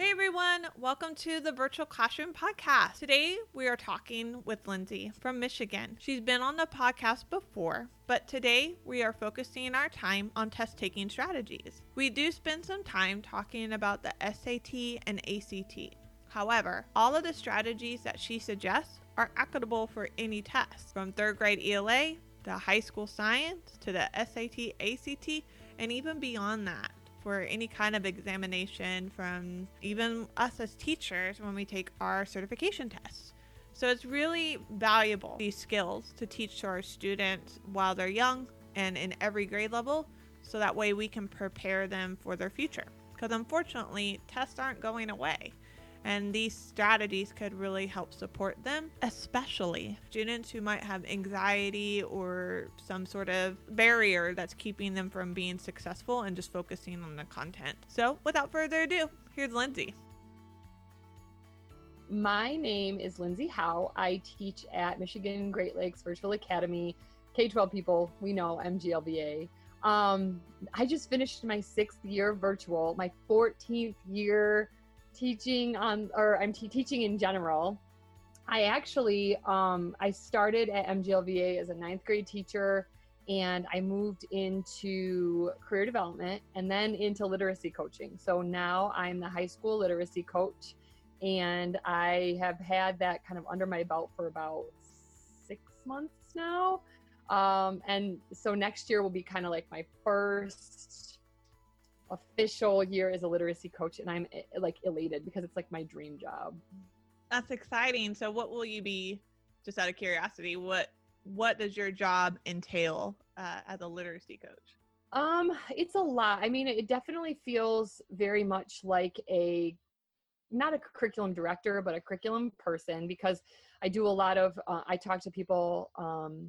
Hey everyone, welcome to the Virtual Classroom Podcast. Today we are talking with Lindsey from Michigan. She's been on the podcast before, but today we are focusing our time on test taking strategies. We do spend some time talking about the SAT and ACT. However, all of the strategies that she suggests are applicable for any test, from third grade ELA to high school science to the SAT, ACT, and even beyond that for any kind of examination from even us as teachers when we take our certification tests. So it's really valuable, these skills, to teach to our students while they're young and in every grade level, so that way we can prepare them for their future. Because unfortunately, tests aren't going away. And these strategies could really help support them, especially students who might have anxiety or some sort of barrier that's keeping them from being successful and just focusing on the content. So, without further ado, here's Lindsey. My name is Lindsey Howe. I teach at Michigan Great Lakes Virtual Academy. K 12 people, we know MGLVA. Um, I just finished my sixth year virtual, my 14th year teaching on, or I'm t- teaching in general. I actually, um, I started at MGLVA as a ninth grade teacher and I moved into career development and then into literacy coaching. So now I'm the high school literacy coach and I have had that kind of under my belt for about six months now. Um, and so next year will be kind of like my first official year as a literacy coach and i'm eh, like elated because it's like my dream job. That's exciting. So what will you be just out of curiosity what what does your job entail uh, as a literacy coach? Um it's a lot. I mean it definitely feels very much like a not a curriculum director but a curriculum person because i do a lot of uh, i talk to people um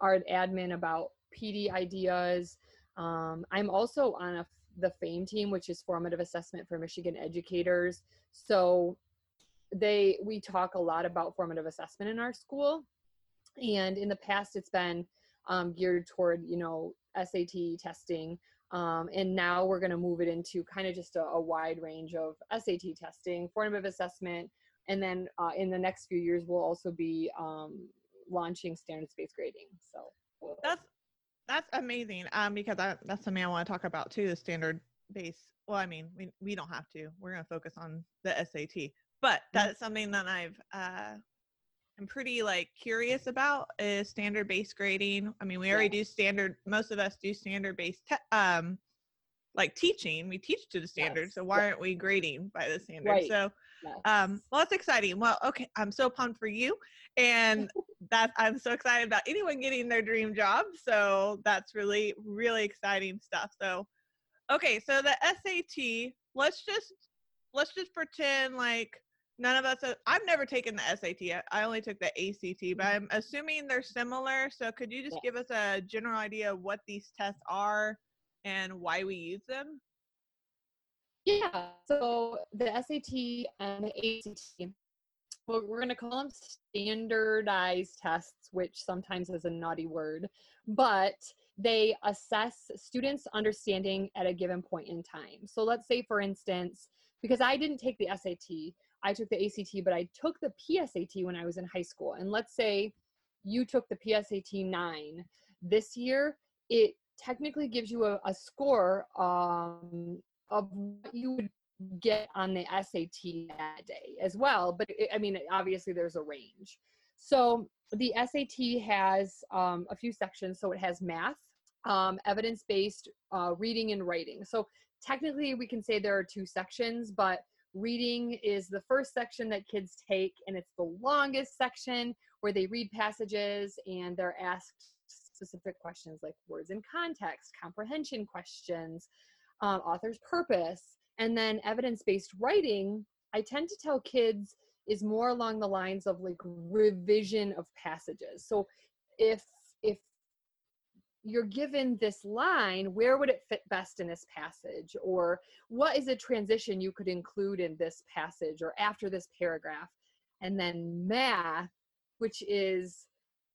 our admin about pd ideas um, i'm also on a the FAME team, which is formative assessment for Michigan educators. So they we talk a lot about formative assessment in our school, and in the past it's been um, geared toward you know SAT testing. Um, and now we're going to move it into kind of just a, a, wide range of SAT testing, formative assessment, and then uh, in the next few years we'll also be um, launching standards-based grading. So that's that's amazing. Um, because I, that's something I want to talk about too. The standard base. Well, I mean, we we don't have to. We're going to focus on the SAT, but mm-hmm. that's something that I've uh, I'm pretty like curious about is standard based grading. I mean, we already do standard. Most of us do standard based te- um like teaching. We teach to the standard, yes. so why aren't we grading by the standard? Right. So yes. um well that's exciting. Well, okay, I'm so pumped for you. And that I'm so excited about anyone getting their dream job. So that's really, really exciting stuff. So okay, so the SAT, let's just let's just pretend like none of us have, I've never taken the SAT. I only took the ACT, but I'm assuming they're similar. So could you just give us a general idea of what these tests are and why we use them? Yeah, so the SAT and the ACT, well, we're going to call them standardized tests, which sometimes is a naughty word, but they assess students' understanding at a given point in time. So let's say, for instance, because I didn't take the SAT, I took the ACT, but I took the PSAT when I was in high school. And let's say you took the PSAT 9 this year, it technically gives you a, a score um, of what you would get on the SAT that day as well. But it, I mean, obviously there's a range. So the SAT has um, a few sections. So it has math, um, evidence based uh, reading and writing. So technically, we can say there are two sections, but reading is the first section that kids take, and it's the longest section where they read passages and they're asked specific questions like words in context, comprehension questions, um, author's purpose. And then evidence based writing, I tend to tell kids is more along the lines of like revision of passages. So if if you're given this line, where would it fit best in this passage? Or what is a transition you could include in this passage or after this paragraph? And then math, which is,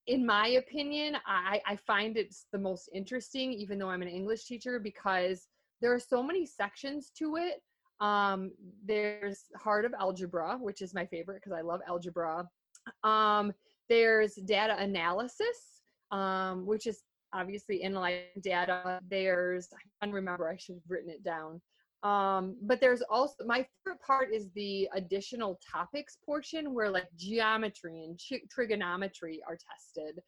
in my opinion, I, I find it's the most interesting, even though I'm an English teacher, because there are so many sections to it Um, there's Heart of Algebra, which is my favorite because I love algebra. Um, there's data analysis, um, which is obviously analyzing data. There's, I don't remember, I should have written it down. Um, but there's also, my favorite part is the additional topics portion where like geometry and trigonometry are tested.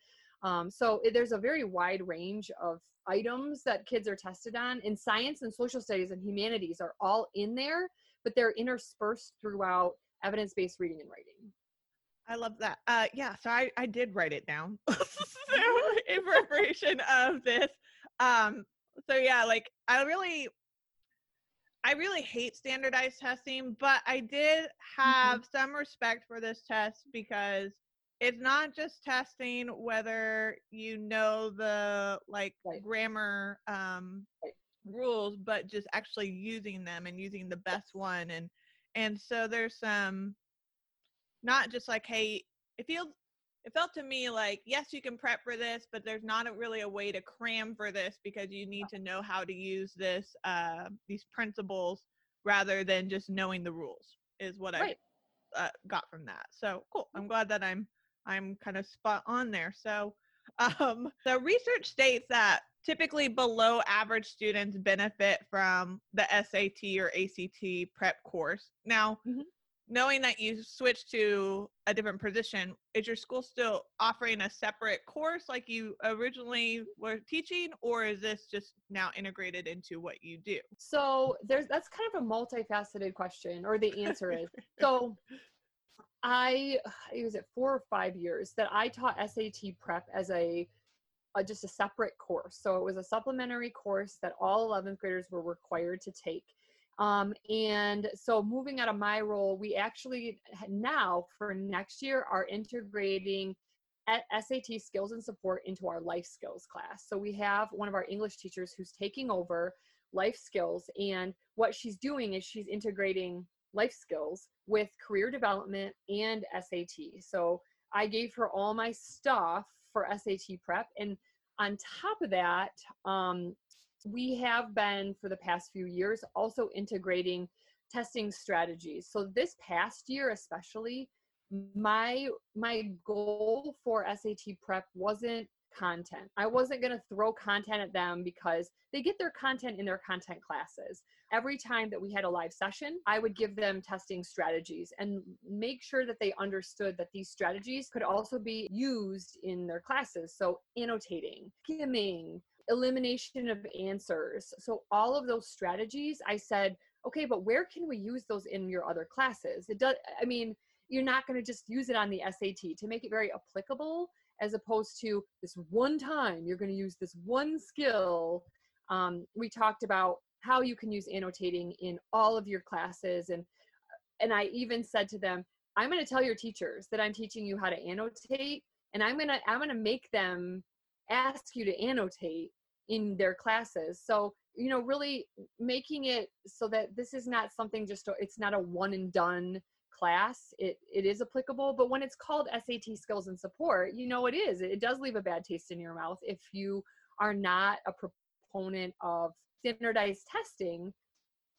Um, so there's a very wide range of items that kids are tested on. And science and social studies and humanities are all in there, but they're interspersed throughout evidence based reading and writing. I love that. Uh, yeah, so I, I did write it down so, in preparation of this. Um, so yeah, like I really, I really hate standardized testing, but I did mm-hmm. have mm-hmm. some respect for this test because it's not just testing whether you know the like right. grammar um, right. rules, but just actually using them and using the best one. And and so there's some not just like hey it feels it felt to me like yes you can prep for this but there's not a, really a way to cram for this because you need to know how to use this uh, these principles rather than just knowing the rules is what right. i uh, got from that so cool i'm glad that i'm i'm kind of spot on there so um, the research states that typically below average students benefit from the SAT or ACT prep course. Now, mm-hmm knowing that you switched to a different position, is your school still offering a separate course like you originally were teaching, or is this just now integrated into what you do? So there's that's kind of a multifaceted question, or the answer is so. I it was it four or five years that I taught SAT prep as a, a just a separate course. So it was a supplementary course that all 11th graders were required to take um, and so moving out of my role, we actually now for next year are integrating SAT skills and support into our life skills class. So we have one of our English teachers who's taking over life skills. And what she's doing is she's integrating life skills with career development and SAT. So I gave her all my stuff for SAT prep. And on top of that, um, we have been for the past few years also integrating testing strategies so this past year especially my my goal for sat prep wasn't content i wasn't going to throw content at them because they get their content in their content classes every time that we had a live session i would give them testing strategies and make sure that they understood that these strategies could also be used in their classes so annotating skimming elimination of answers. So all of those strategies, I said, okay, but where can we use those in your other classes? It does, I mean, you're not going to just use it on the SAT to make it very applicable as opposed to this one time you're going to use this one skill. Um, we talked about how you can use annotating in all of your classes and and I even said to them, I'm going to tell your teachers that I'm teaching you how to annotate and I'm going to I'm going to make them ask you to annotate in their classes so you know really making it so that this is not something just it's not a one and done class it it is applicable but when it's called SAT skills and support you know it is it does leave a bad taste in your mouth if you are not a proponent of standardized testing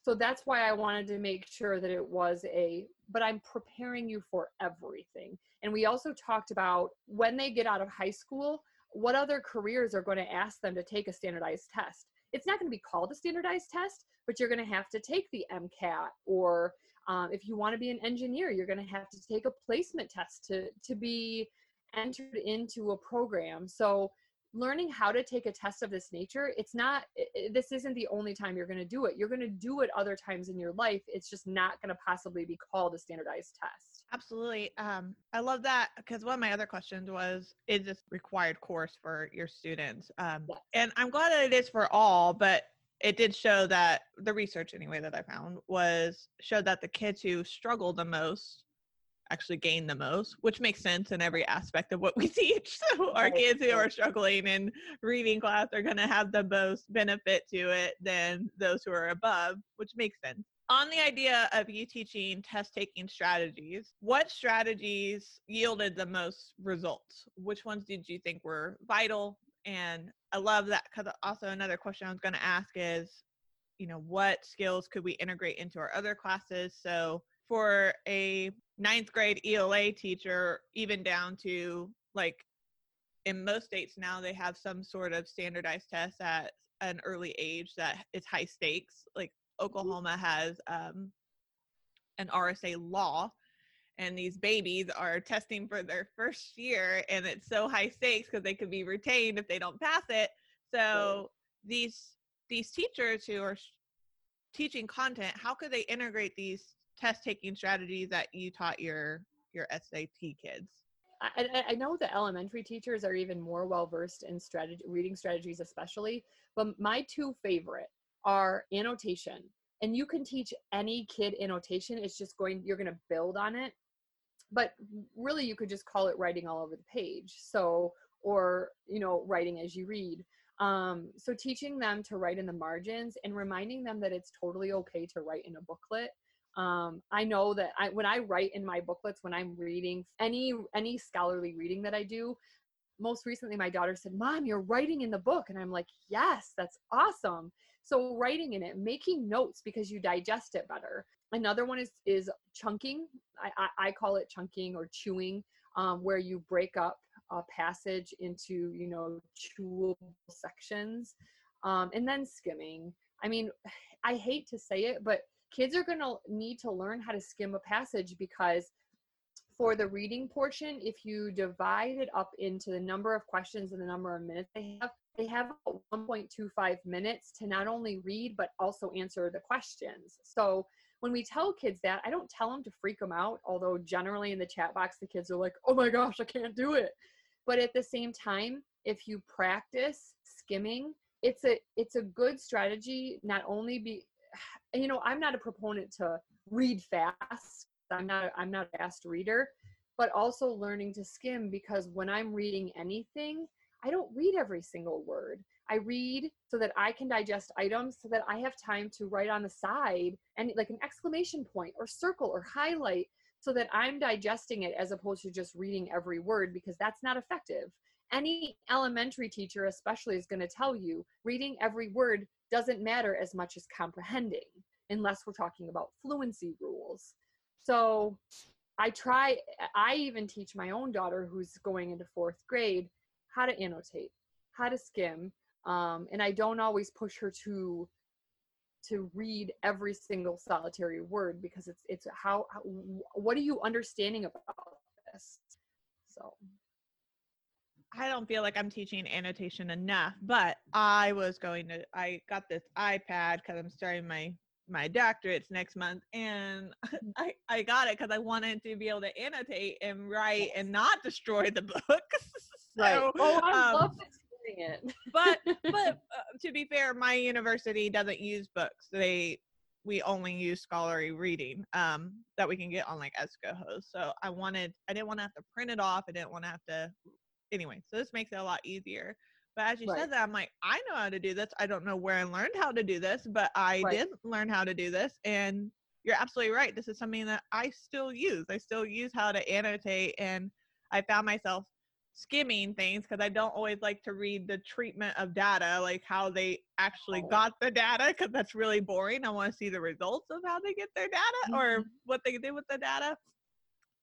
so that's why I wanted to make sure that it was a but I'm preparing you for everything and we also talked about when they get out of high school what other careers are going to ask them to take a standardized test? It's not going to be called a standardized test, but you're going to have to take the MCAT or um, if you want to be an engineer, you're going to have to take a placement test to, to be entered into a program. So learning how to take a test of this nature it's not it, this isn't the only time you're going to do it. You're going to do it other times in your life. It's just not going to possibly be called a standardized test. Absolutely. Um, i love that because one of my other questions was is this required course for your students? Um, yes. and i'm glad that it is for all but it did show that the research anyway that i found was showed that the kids who struggle the most actually gain the most, which makes sense in every aspect of what we teach. So our kids who are struggling in reading class are going to have the most benefit to it than those who are above, which makes sense. On the idea of you teaching test taking strategies, what strategies yielded the most results? Which ones did you think were vital? And I love that because also another question I was going to ask is you know, what skills could we integrate into our other classes? So for a ninth grade ELA teacher, even down to like in most states now, they have some sort of standardized test at an early age that is high stakes. Like Oklahoma has um, an RSA law, and these babies are testing for their first year, and it's so high stakes because they could be retained if they don't pass it. So these these teachers who are teaching content, how could they integrate these test taking strategies that you taught your your SAT kids? I, I, know the elementary teachers are even more well versed in strategy, reading strategies, especially. But my two favorite are annotation, and you can teach any kid annotation. It's just going you're going to build on it, but really you could just call it writing all over the page. So or you know writing as you read. Um, so teaching them to write in the margins and reminding them that it's totally okay to write in a booklet um, i know that I, when i write in my booklets when i'm reading any any scholarly reading that i do most recently my daughter said mom you're writing in the book and i'm like yes that's awesome so writing in it making notes because you digest it better another one is is chunking i i, I call it chunking or chewing um, where you break up a passage into you know chewable sections um, and then skimming i mean i hate to say it but kids are going to need to learn how to skim a passage because for the reading portion, if you divide it up into the number of questions and the number of minutes they have, they have 1.25 minutes to not only read but also answer the questions. So when we tell kids that, I don't tell them to freak them out, although generally in the chat box the kids are like, "Oh my gosh, I can't do it." But at the same time, if you practice skimming, it's a it's a good strategy not only be you know i'm not a proponent to read fast i'm not i'm not a fast reader but also learning to skim because when i'm reading anything i don't read every single word i read so that i can digest items so that i have time to write on the side and like an exclamation point or circle or highlight so that i'm digesting it as opposed to just reading every word because that's not effective. Any elementary teacher especially is going to tell you reading every word doesn't matter as much as comprehending unless we're talking about fluency rules. So i try i even teach my own daughter who's going into fourth grade how to annotate how to skim um, and i don't always push her to to read every single solitary word because it's it's how, how what are you understanding about this so I don't feel like I'm teaching annotation enough, but I was going to I got this iPad because I'm starting my my doctorates next month and I, I got it because I wanted to be able to annotate and write and not destroy the book. so, right. Oh, I um, love it. but but uh, to be fair, my university doesn't use books. They we only use scholarly reading um, that we can get on like EBSCOhost. So I wanted I didn't want to have to print it off. I didn't want to have to anyway, so this makes it a lot easier. But as you right. said that, I'm like, I know how to do this. I don't know where I learned how to do this, but I right. did learn how to do this. And you're absolutely right. This is something that I still use. I still use how to annotate. And I found myself skimming things because I don't always like to read the treatment of data, like how they actually oh. got the data, because that's really boring. I want to see the results of how they get their data mm-hmm. or what they did with the data.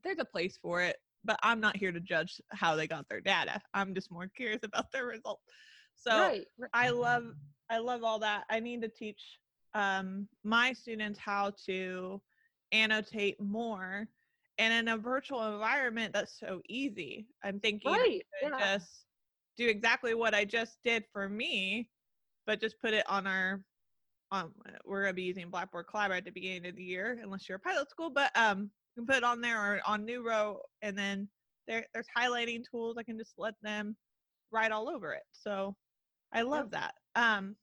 There's a place for it but I'm not here to judge how they got their data. I'm just more curious about their results. So right. I love I love all that. I need to teach um, my students how to annotate more and in a virtual environment that's so easy. I'm thinking right. yeah. just do exactly what I just did for me, but just put it on our um, we're gonna be using Blackboard Collaborate at the beginning of the year, unless you're a pilot school. But um, you can put it on there or on Neuro, and then there, there's highlighting tools. I can just let them write all over it. So I love that. Um,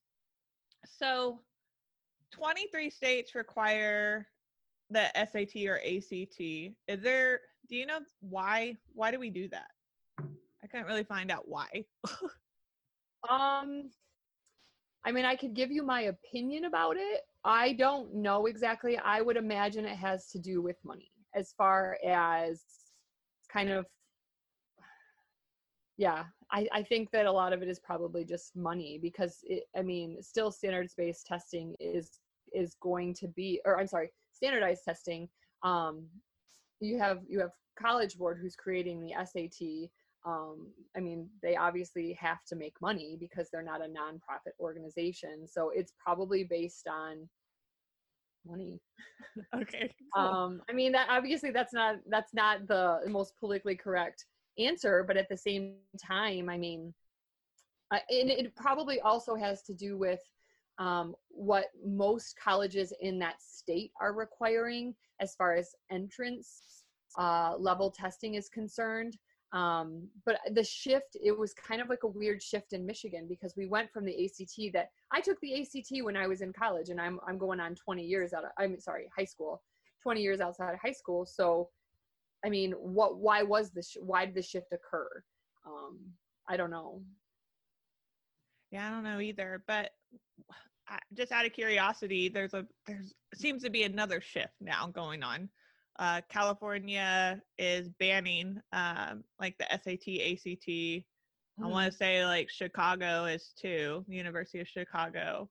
so 23 states require the SAT or ACT. Is there? Do you know why? Why do we do that? I couldn't really find out why. um, I mean, I could give you my opinion about it. I don't know exactly. I would imagine it has to do with money as far as kind of yeah I, I think that a lot of it is probably just money because it, i mean still standards based testing is is going to be or i'm sorry standardized testing um you have you have college board who's creating the sat um i mean they obviously have to make money because they're not a nonprofit organization so it's probably based on money Okay. cool. um i mean that obviously that's not that's not the most politically correct answer but at the same time i mean uh, and it probably also has to do with um, what most colleges in that state are requiring as far as entrance uh, level testing is concerned. Um, but the shift it was kind of like a weird shift in michigan because we went from the act that i took the act when i was in college and i'm, I'm going on 20 years out of i'm sorry high school 20 years outside of high school. So i mean what why was this why did the shift occur? Um, i don't know Yeah, I don't know either, but I- just out of curiosity, there's a there's seems to be another shift now going on. Uh, California is banning um, like the SAT, ACT. I want to say like Chicago is too, the University of Chicago.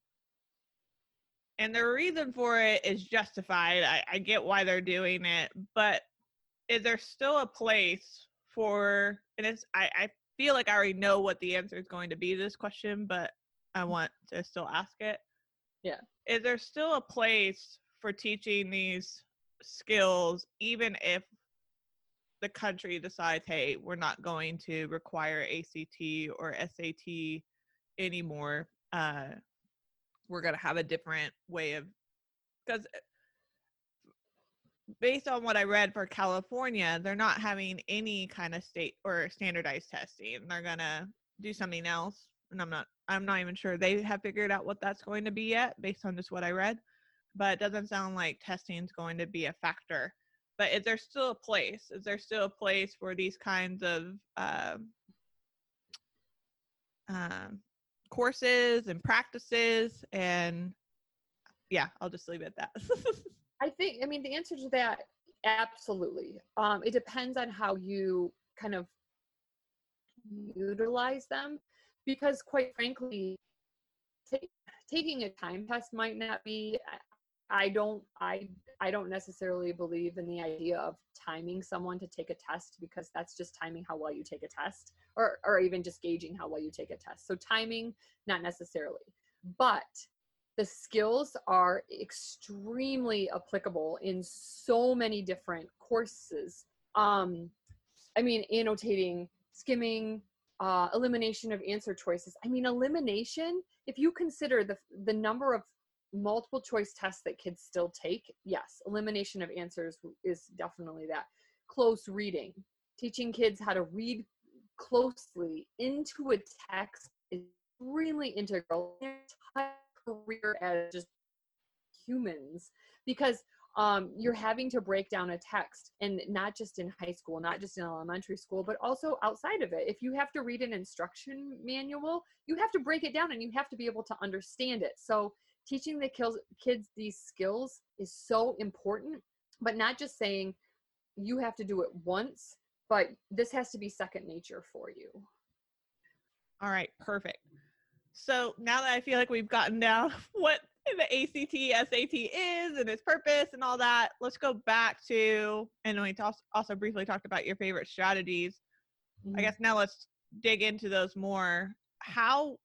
And the reason for it is justified. I, I get why they're doing it, but is there still a place for and it's I, I feel like I already know what the answer is going to be to this question, but I want to still ask it. Yeah. Is there still a place for teaching these skills even if the country decides, hey, we're not going to require ACT or SAT anymore? Uh, we're going to have a different way of because based on what I read for California, they're not having any kind of state or standardized testing. They're gonna do something else, and I'm not. I'm not even sure they have figured out what that's going to be yet, based on just what I read. But it doesn't sound like testing is going to be a factor. But is there still a place? Is there still a place for these kinds of um, um, courses and practices? And yeah, I'll just leave it at that. I think, I mean, the answer to that, absolutely. Um, it depends on how you kind of utilize them, because quite frankly, ta- taking a time test might not be. I don't, I, I don't necessarily believe in the idea of timing someone to take a test because that's just timing how well you take a test, or, or even just gauging how well you take a test. So timing, not necessarily, but the skills are extremely applicable in so many different courses. Um i mean annotating skimming uh, elimination of answer choices. I mean elimination if you consider the the number of multiple choice tests that kids still take yes elimination of answers is definitely that. Close reading teaching kids how to read closely into a text is really integral. In entire career as just humans because um, you're having to break down a text and not just in high school not just in elementary school but also outside of it. If you have to read an instruction manual you have to break it down and you have to be able to understand it. So teaching the kids these skills is so important but not just saying you have to do it once but this has to be second nature for you. All right, perfect. So now that I feel like we've gotten down what the ACT, SAT is and its purpose and all that, let's go back to, and we also briefly talked about your favorite strategies. I mm-hmm. guess now let's dig into those more. How,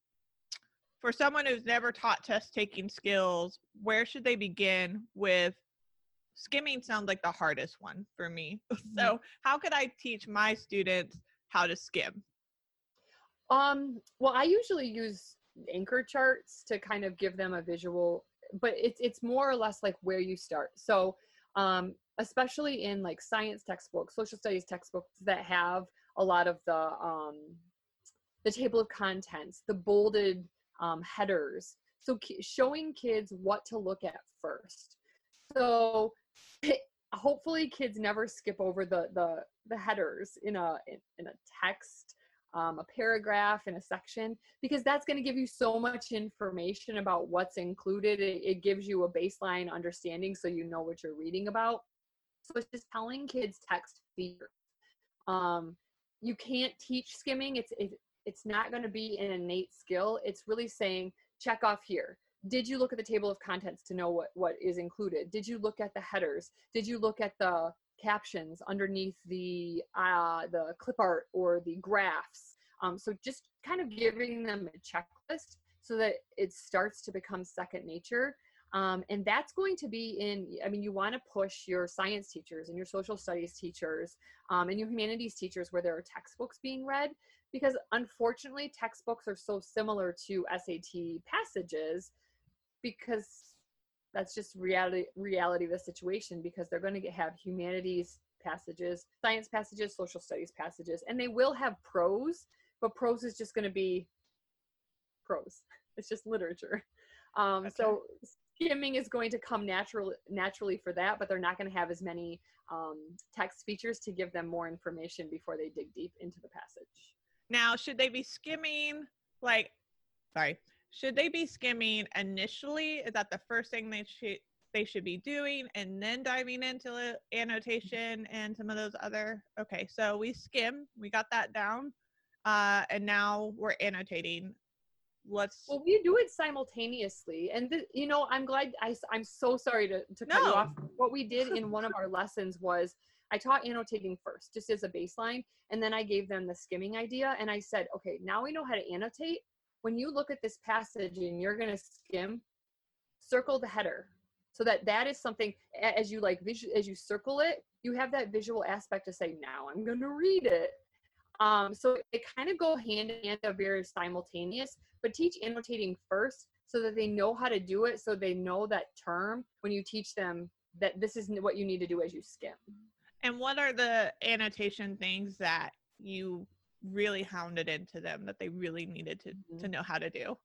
for someone who's never taught test taking skills, where should they begin with? Skimming sounds like the hardest one for me. So, mm-hmm. how could I teach my students how to skim? Um, well, I usually use anchor charts to kind of give them a visual, but it's it's more or less like where you start. So, um, especially in like science textbooks, social studies textbooks that have a lot of the um, the table of contents, the bolded um, headers. So, ki- showing kids what to look at first. So, hopefully, kids never skip over the the the headers in a in, in a text um, a paragraph in a section because that's going to give you so much information about what's included. It, it gives you a baseline understanding so you know what you're reading about. So it's just telling kids text features. Um, you can't teach skimming. It's it, it's not going to be an innate skill. It's really saying check off here. Did you look at the table of contents to know what what is included? Did you look at the headers? Did you look at the captions underneath the uh, the clip art or the graphs? Um, so just kind of giving them a checklist so that it starts to become second nature. Um, and that's going to be in, I mean, you want to push your science teachers and your social studies teachers um, and your humanities teachers where there are textbooks being read, because unfortunately, textbooks are so similar to SAT passages because that's just reality reality of the situation because they're going to have humanities passages science passages social studies passages and they will have prose but prose is just going to be prose. It's just literature. Um, okay. so skimming is going to come natural naturally for that but they're not going to have as many um, text features to give them more information before they dig deep into the passage. Now should they be skimming like sorry should they be skimming initially? Is that the first thing they should they should be doing and then diving into annotation and some of those other okay so we skim we got that down uh and now we're annotating let's well we do it simultaneously and th- you know i'm glad I, i'm so sorry to, to cut no. you off what we did in one of our lessons was i taught annotating first just as a baseline and then i gave them the skimming idea and i said okay now we know how to annotate when you look at this passage and you're going to skim, circle the header so that that is something as you like as you circle it, you have that visual aspect to say, now I'm going to read it. Um, so they kind of go hand in hand, they're very simultaneous, but teach annotating first so that they know how to do it, so they know that term when you teach them that this is what you need to do as you skim. And what are the annotation things that you really hounded into them that they really needed to mm-hmm. to know how to do.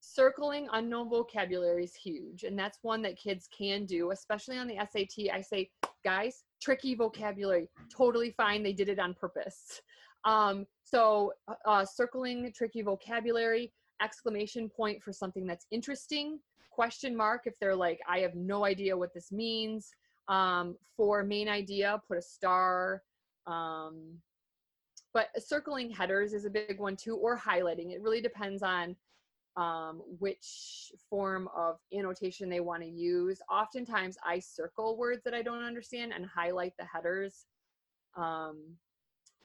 Circling unknown vocabulary is huge and that's one that kids can do especially on the sat i say guys tricky vocabulary. Totally fine they did it on purpose. Um, so uh, uh circling tricky vocabulary exclamation point for something that's interesting question mark if they're like i have no idea what this means. Um, for main idea put a star um, but circling headers is a big one too or highlighting. It really depends on um, which form of annotation they want to use. Oftentimes i circle words that i don't understand and highlight the headers. Um,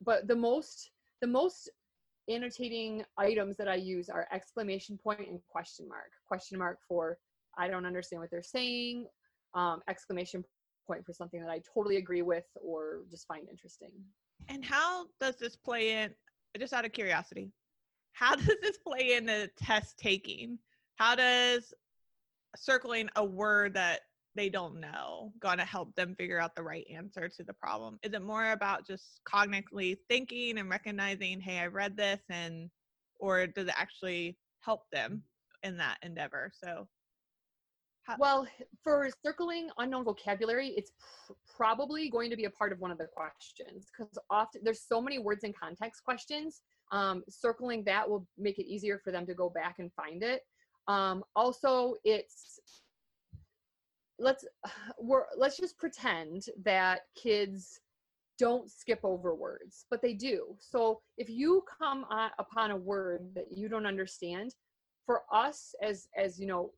but the most the most annotating items that i use are exclamation point and question mark. Question mark for i don't understand what they're saying. Um, exclamation point for something that i totally agree with or just find interesting and how does this play in? Just out of curiosity, how does this play in the test taking? How does circling a word that they don't know going to help them figure out the right answer to the problem? Is it more about just cognitively thinking and recognizing, hey, I read this, and or does it actually help them in that endeavor? So how- well, for circling unknown vocabulary, it's pr- probably going to be a part of one of the questions because often there's so many words in context questions. Um, circling that will make it easier for them to go back and find it. Um, also, it's let's we're let's just pretend that kids don't skip over words, but they do. So if you come on, upon a word that you don't understand, for us as as you know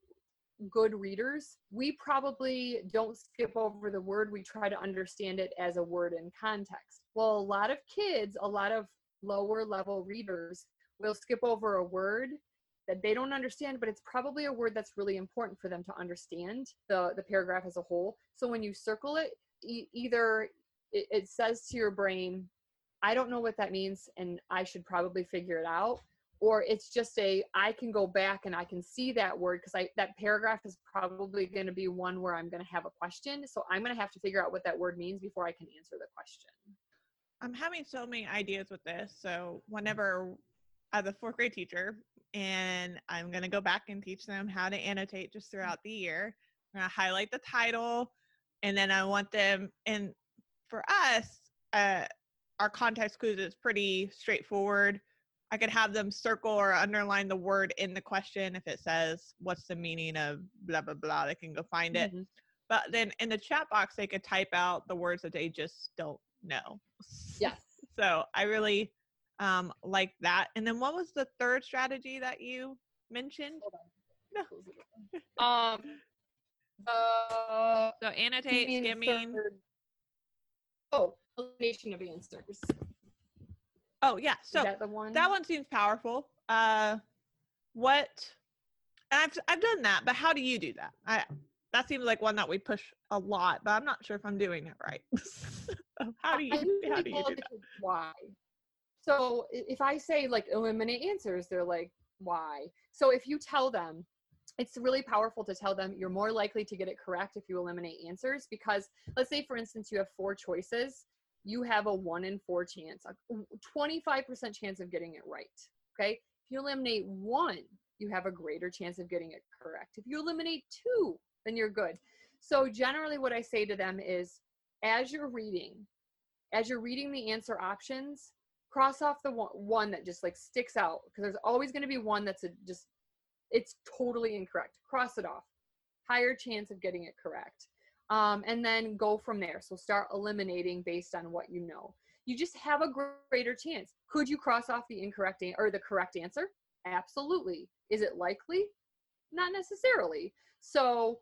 good readers, we probably don't skip over the word. We try to understand it as a word in context. Well, a lot of kids, a lot of lower level readers will skip over a word that they don't understand, but it's probably a word that's really important for them to understand the, the paragraph as a whole. So when you circle it, e- either it, it says to your brain, I don't know what that means, and I should probably figure it out or it's just a i can go back and i can see that word because i that paragraph is probably going to be one where i'm going to have a question so i'm going to have to figure out what that word means before i can answer the question. I'm having so many ideas with this so whenever as a fourth grade teacher and i'm going to go back and teach them how to annotate just throughout the year i'm going to highlight the title and then i want them and for us uh, our context clues is pretty straightforward I could have them circle or underline the word in the question if it says what's the meaning of blah blah blah. They can go find it. Mm-hmm. But then in the chat box, they could type out the words that they just don't know. Yes. so I really um, like that. And then what was the third strategy that you mentioned? No. um, the So annotate, skimming. third- Oh, elimination of answers. Oh yeah. So that one? that one seems powerful. Uh, what? And I've I've done that, but how do you do that? I that seems like one that we push a lot, but I'm not sure if I'm doing it right. How do you how do you do that? why. So if I say like eliminate answers, they're like, why? So if you tell them, it's really powerful to tell them you're more likely to get it correct if you eliminate answers because let's say for instance you have four choices, you have a one in four chance, a 25% chance of getting it right. Okay. If you eliminate one, you have a greater chance of getting it correct. If you eliminate two, then you're good. So generally what I say to them is as you're reading, as you're reading the answer options, cross off the one, that just like sticks out because there's always going to be one that's a, just it's totally incorrect. Cross it off. Higher chance of getting it correct. Um, and then go from there. So start eliminating based on what you know. You just have a greater chance. Could you cross off the incorrect or the correct answer? Absolutely. Is it likely? Not necessarily. So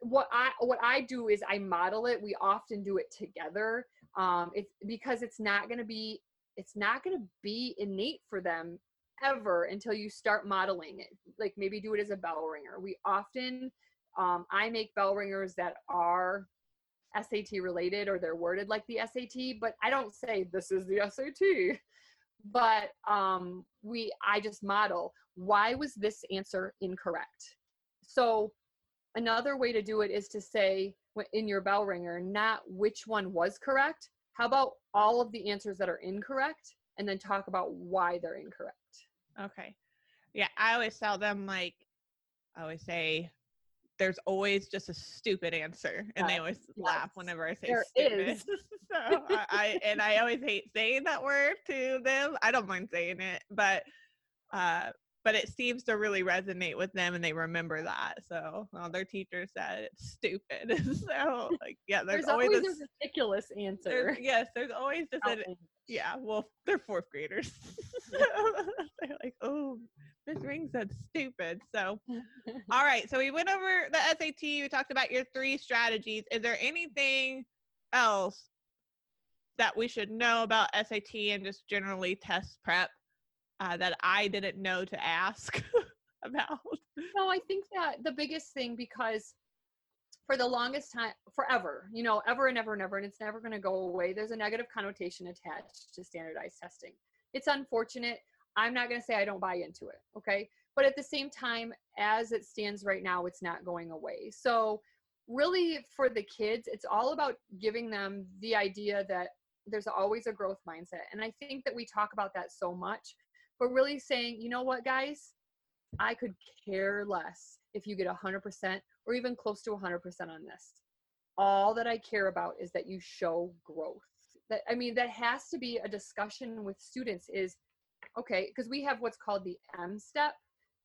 what I what I do is I model it. We often do it together. Um, it's because it's not going to be it's not going to be innate for them ever until you start modeling it. Like maybe do it as a bell ringer. We often um, I make bell ringers that are SAT related or they're worded like the SAT, but I don't say this is the SAT. But um, we I just model why was this answer incorrect. So another way to do it is to say in your bell ringer not which one was correct how about all of the answers that are incorrect and then talk about why they're incorrect Okay. Yeah, I always tell them like I always say there's always just a stupid answer and they Yes, always laugh whenever I say There stupid. is. so I, I and I always hate saying that word to them. I don't mind saying it, but uh but it seems to really resonate with them and they remember that. So well, their teacher said it's stupid. so like yeah, there's, there's, always, always, a a ridiculous answer there's- yes, there's always just an yeah, well, they're fourth graders. so they're like, oh, Miss Ring said stupid. So, all right. So we went over the SAT. We talked about your three strategies. Is there anything else that we should know about SAT and just generally test prep uh, that I didn't know to ask about? no i think that the biggest thing because for the longest time forever you know ever and ever and ever and it's never going to go away there's a negative connotation attached to standardized testing it's unfortunate i'm not going to say i don't buy into it okay but at the same time as it stands right now it's not going away so really for the kids it's all about giving them the idea that there's always a growth mindset and i think that we talk about that so much but really saying you know what guys I could care less if you get 100% or even close to 100% on this. All that I care about is that you show growth. That I mean that has to be a discussion with students is okay because we have what's called the M step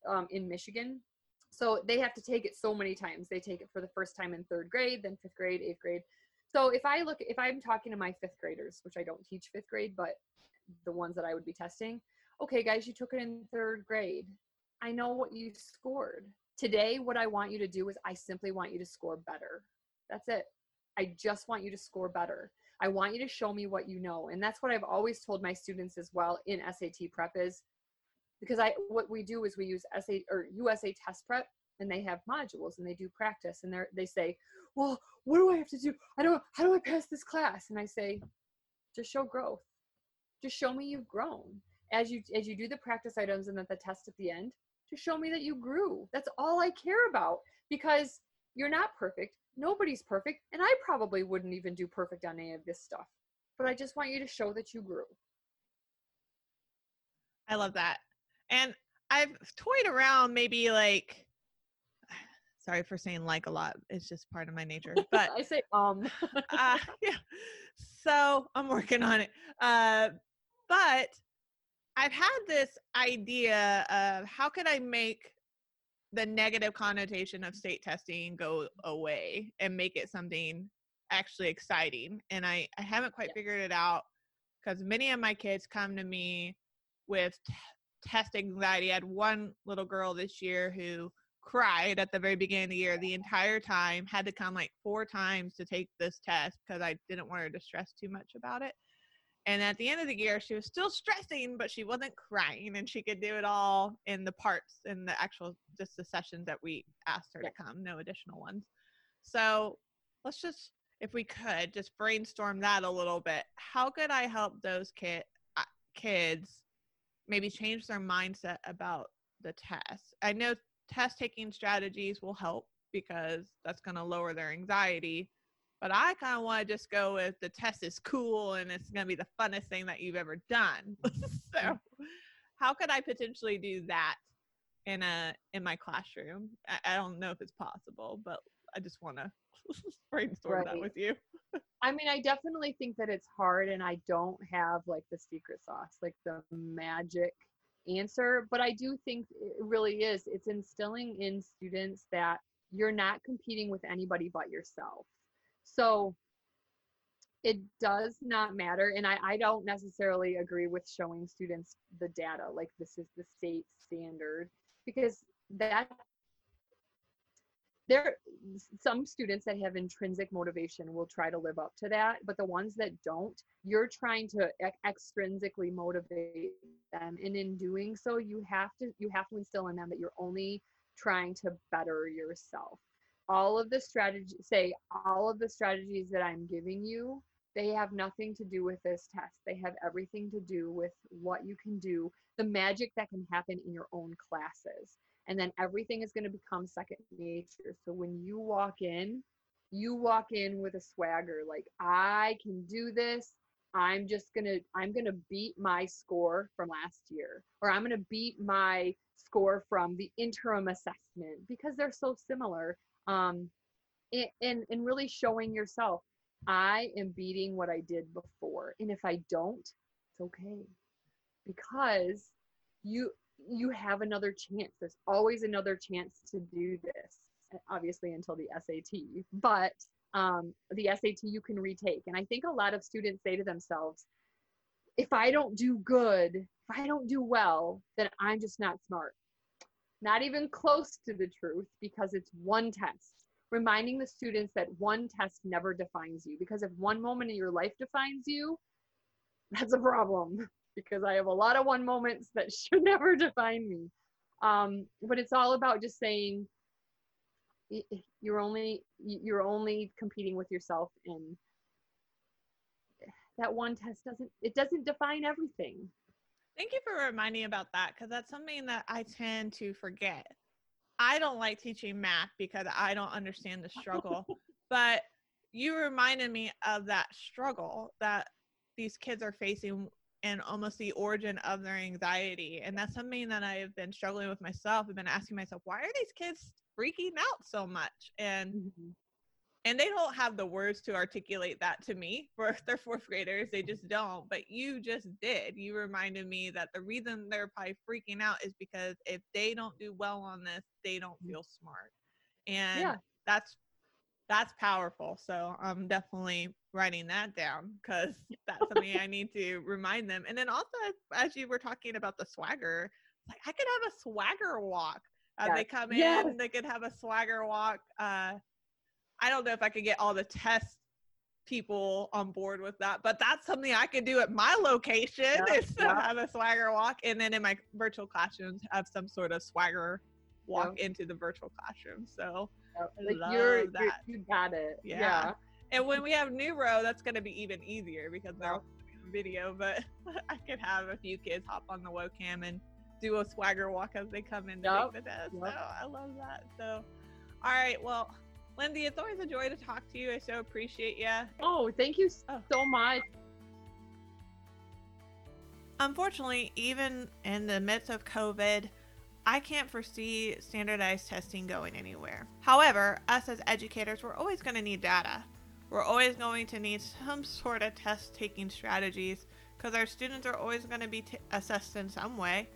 um, in Michigan. So they have to take it so many times. They take it for the first time in third grade, then fifth grade, eighth grade. So if I look, if I'm talking to my fifth graders, which I don't teach fifth grade, but the ones that I would be testing, okay, guys, you took it in third grade. I know what you scored. Today, what I want you to do is I simply want you to score better. That's it. I just want you to score better. I want you to show me what you know. And that's what I've always told my students as well in SAT prep is because I what we do is we use SA or USA test prep and they have modules and they do practice and they're they say, "Well, what do I have to do? I don't how do I pass this class?" And I say, "Just show growth. Just show me you've grown." As you as you do the practice items and then the test at the end, to show me that you grew. That's all I care about because you're not perfect. Nobody's perfect. And I probably wouldn't even do perfect on any of this stuff. But I just want you to show that you grew. I love that. And I've toyed around maybe like sorry for saying like a lot. It's just part of my nature. But I say, um, uh, yeah. So I'm working on it. Uh, but I've had this idea of how could I make the negative connotation of state testing go away and make it something actually exciting. And I, I haven't quite Yeah. figured it out. because many of my kids come to me with t- test anxiety. I had one little girl this year who cried at the very beginning of the year the entire time, had to come like four times to take this test because I didn't want her to stress too much about it. And at the end of the year, she was still stressing, but she wasn't crying and she could do it all in the parts in the actual, just the sessions that we asked her Yeah. to come, no additional ones. So let's just, if we could, just brainstorm that a little bit. How could I help those kid, uh, kids maybe change their mindset about the test? I know test taking strategies will help because that's going to lower their anxiety. But I kind of want to just go with the test is cool and it's going to be the funnest thing that you've ever done. so, how could I potentially do that in a in my classroom? I, I don't know if it's possible, but I just want to brainstorm that with you. I mean, I definitely think that it's hard, and I don't have like the secret sauce, like the magic answer. But I do think it really is. It's instilling in students that you're not competing with anybody but yourself. So it does not matter. And I, I don't necessarily agree with showing students the data, like this is the state standard, because that there some students that have intrinsic motivation will try to live up to that but the ones that don't you're trying to ex- extrinsically motivate them and in doing so you have to you have to instill in them that you're only trying to better yourself all of the strategy say all of the strategies that i'm giving you they have nothing to do with this test they have everything to do with what you can do the magic that can happen in your own classes and then everything is going to become second nature. So when you walk in, you walk in with a swagger like I can do this. I'm just going to I'm going to beat my score from last year or I'm going to beat my score from the interim assessment because they're so similar. Um and, and really showing yourself I am beating what I did before. And if I don't, it's okay. Because you you have another chance. There's always another chance to do this. uh, Obviously, until the SAT, but um, the SAT you can retake. And I think a lot of students say to themselves, if I don't do good, if I don't do well, then I'm just not smart. Not even close to the truth because it's one test. Reminding the students that one test never defines you because if one moment in your life defines you, that's a problem because I have a lot of one moments that should never define me. Um, but it's all about just saying you're only you're only competing with yourself, and that one test doesn't it doesn't define everything. Thank you for reminding about that because that's something that I tend to forget. I don't like teaching math because I don't understand the struggle, but you reminded me of that struggle that these kids are facing and almost the origin of their anxiety. And that's something that I have been struggling with myself. I've been asking myself, why are these kids freaking out so much? And mm-hmm. And they don't have the words to articulate that to me for their fourth graders they just don't but you just did. You reminded me that the reason they're probably freaking out is because if they don't do well on this they don't feel smart and Yeah. that's that's powerful so i'm definitely writing that down because that's something i need to remind them and then also as you were talking about the swagger like i could have a swagger walk. As they come in Yes. they could have a swagger walk uh I don't know if I could get all the test people on board with that, but that's something I could do at my location Yeah, is yeah. have a swagger walk, and then in my virtual classrooms have some sort of swagger walk into the virtual classroom. So Like love you're, you're you got it. Yeah. yeah. and when we have Neuro, that's going to be even easier because they're all be on video. But I could have a few kids hop on the webcam and do a swagger walk as they come in to Yep, take the test. yep. So oh, I love that. So, all right, well. Lindy, it's always a joy to talk to you. I so appreciate you. Oh, thank you Oh. so much. Unfortunately, even in the midst of COVID, I can't foresee standardized testing going anywhere. However, us as educators, we're always going to need data. We're always going to need some sort of test taking strategies because our students are always going to be t- assessed in some way.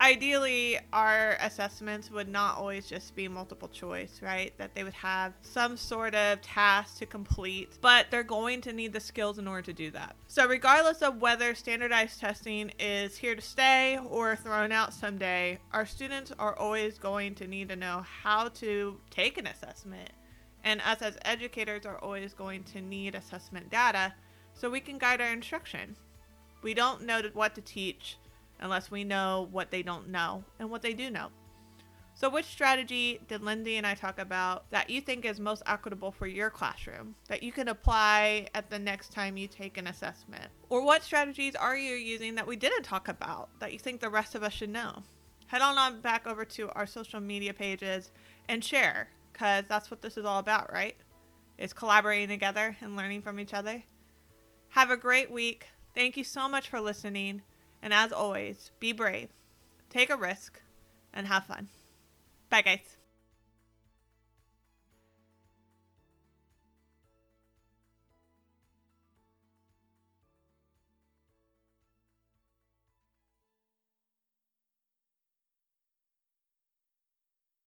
Ideally, our assessments would not always just be multiple choice, right? That they would have some sort of task to complete, but they're going to need the skills in order to do that. So, regardless of whether standardized testing is here to stay or thrown out someday, our students are always going to need to know how to take an assessment. And us as educators are always going to need assessment data so we can guide our instruction. We don't know what to teach unless we know what they don't know and what they do know. So, which strategy did Lindy and I talk about that you think is most equitable for your classroom that you can apply at the next time you take an assessment? Or what strategies are you using that we didn't talk about that you think the rest of us should know? Head on, on back over to our social media pages and share because that's what this is all about, right? It's collaborating together and learning from each other. Have a great week. Thank you so much for listening. And as always, be brave, take a risk, and have fun. Bye, guys.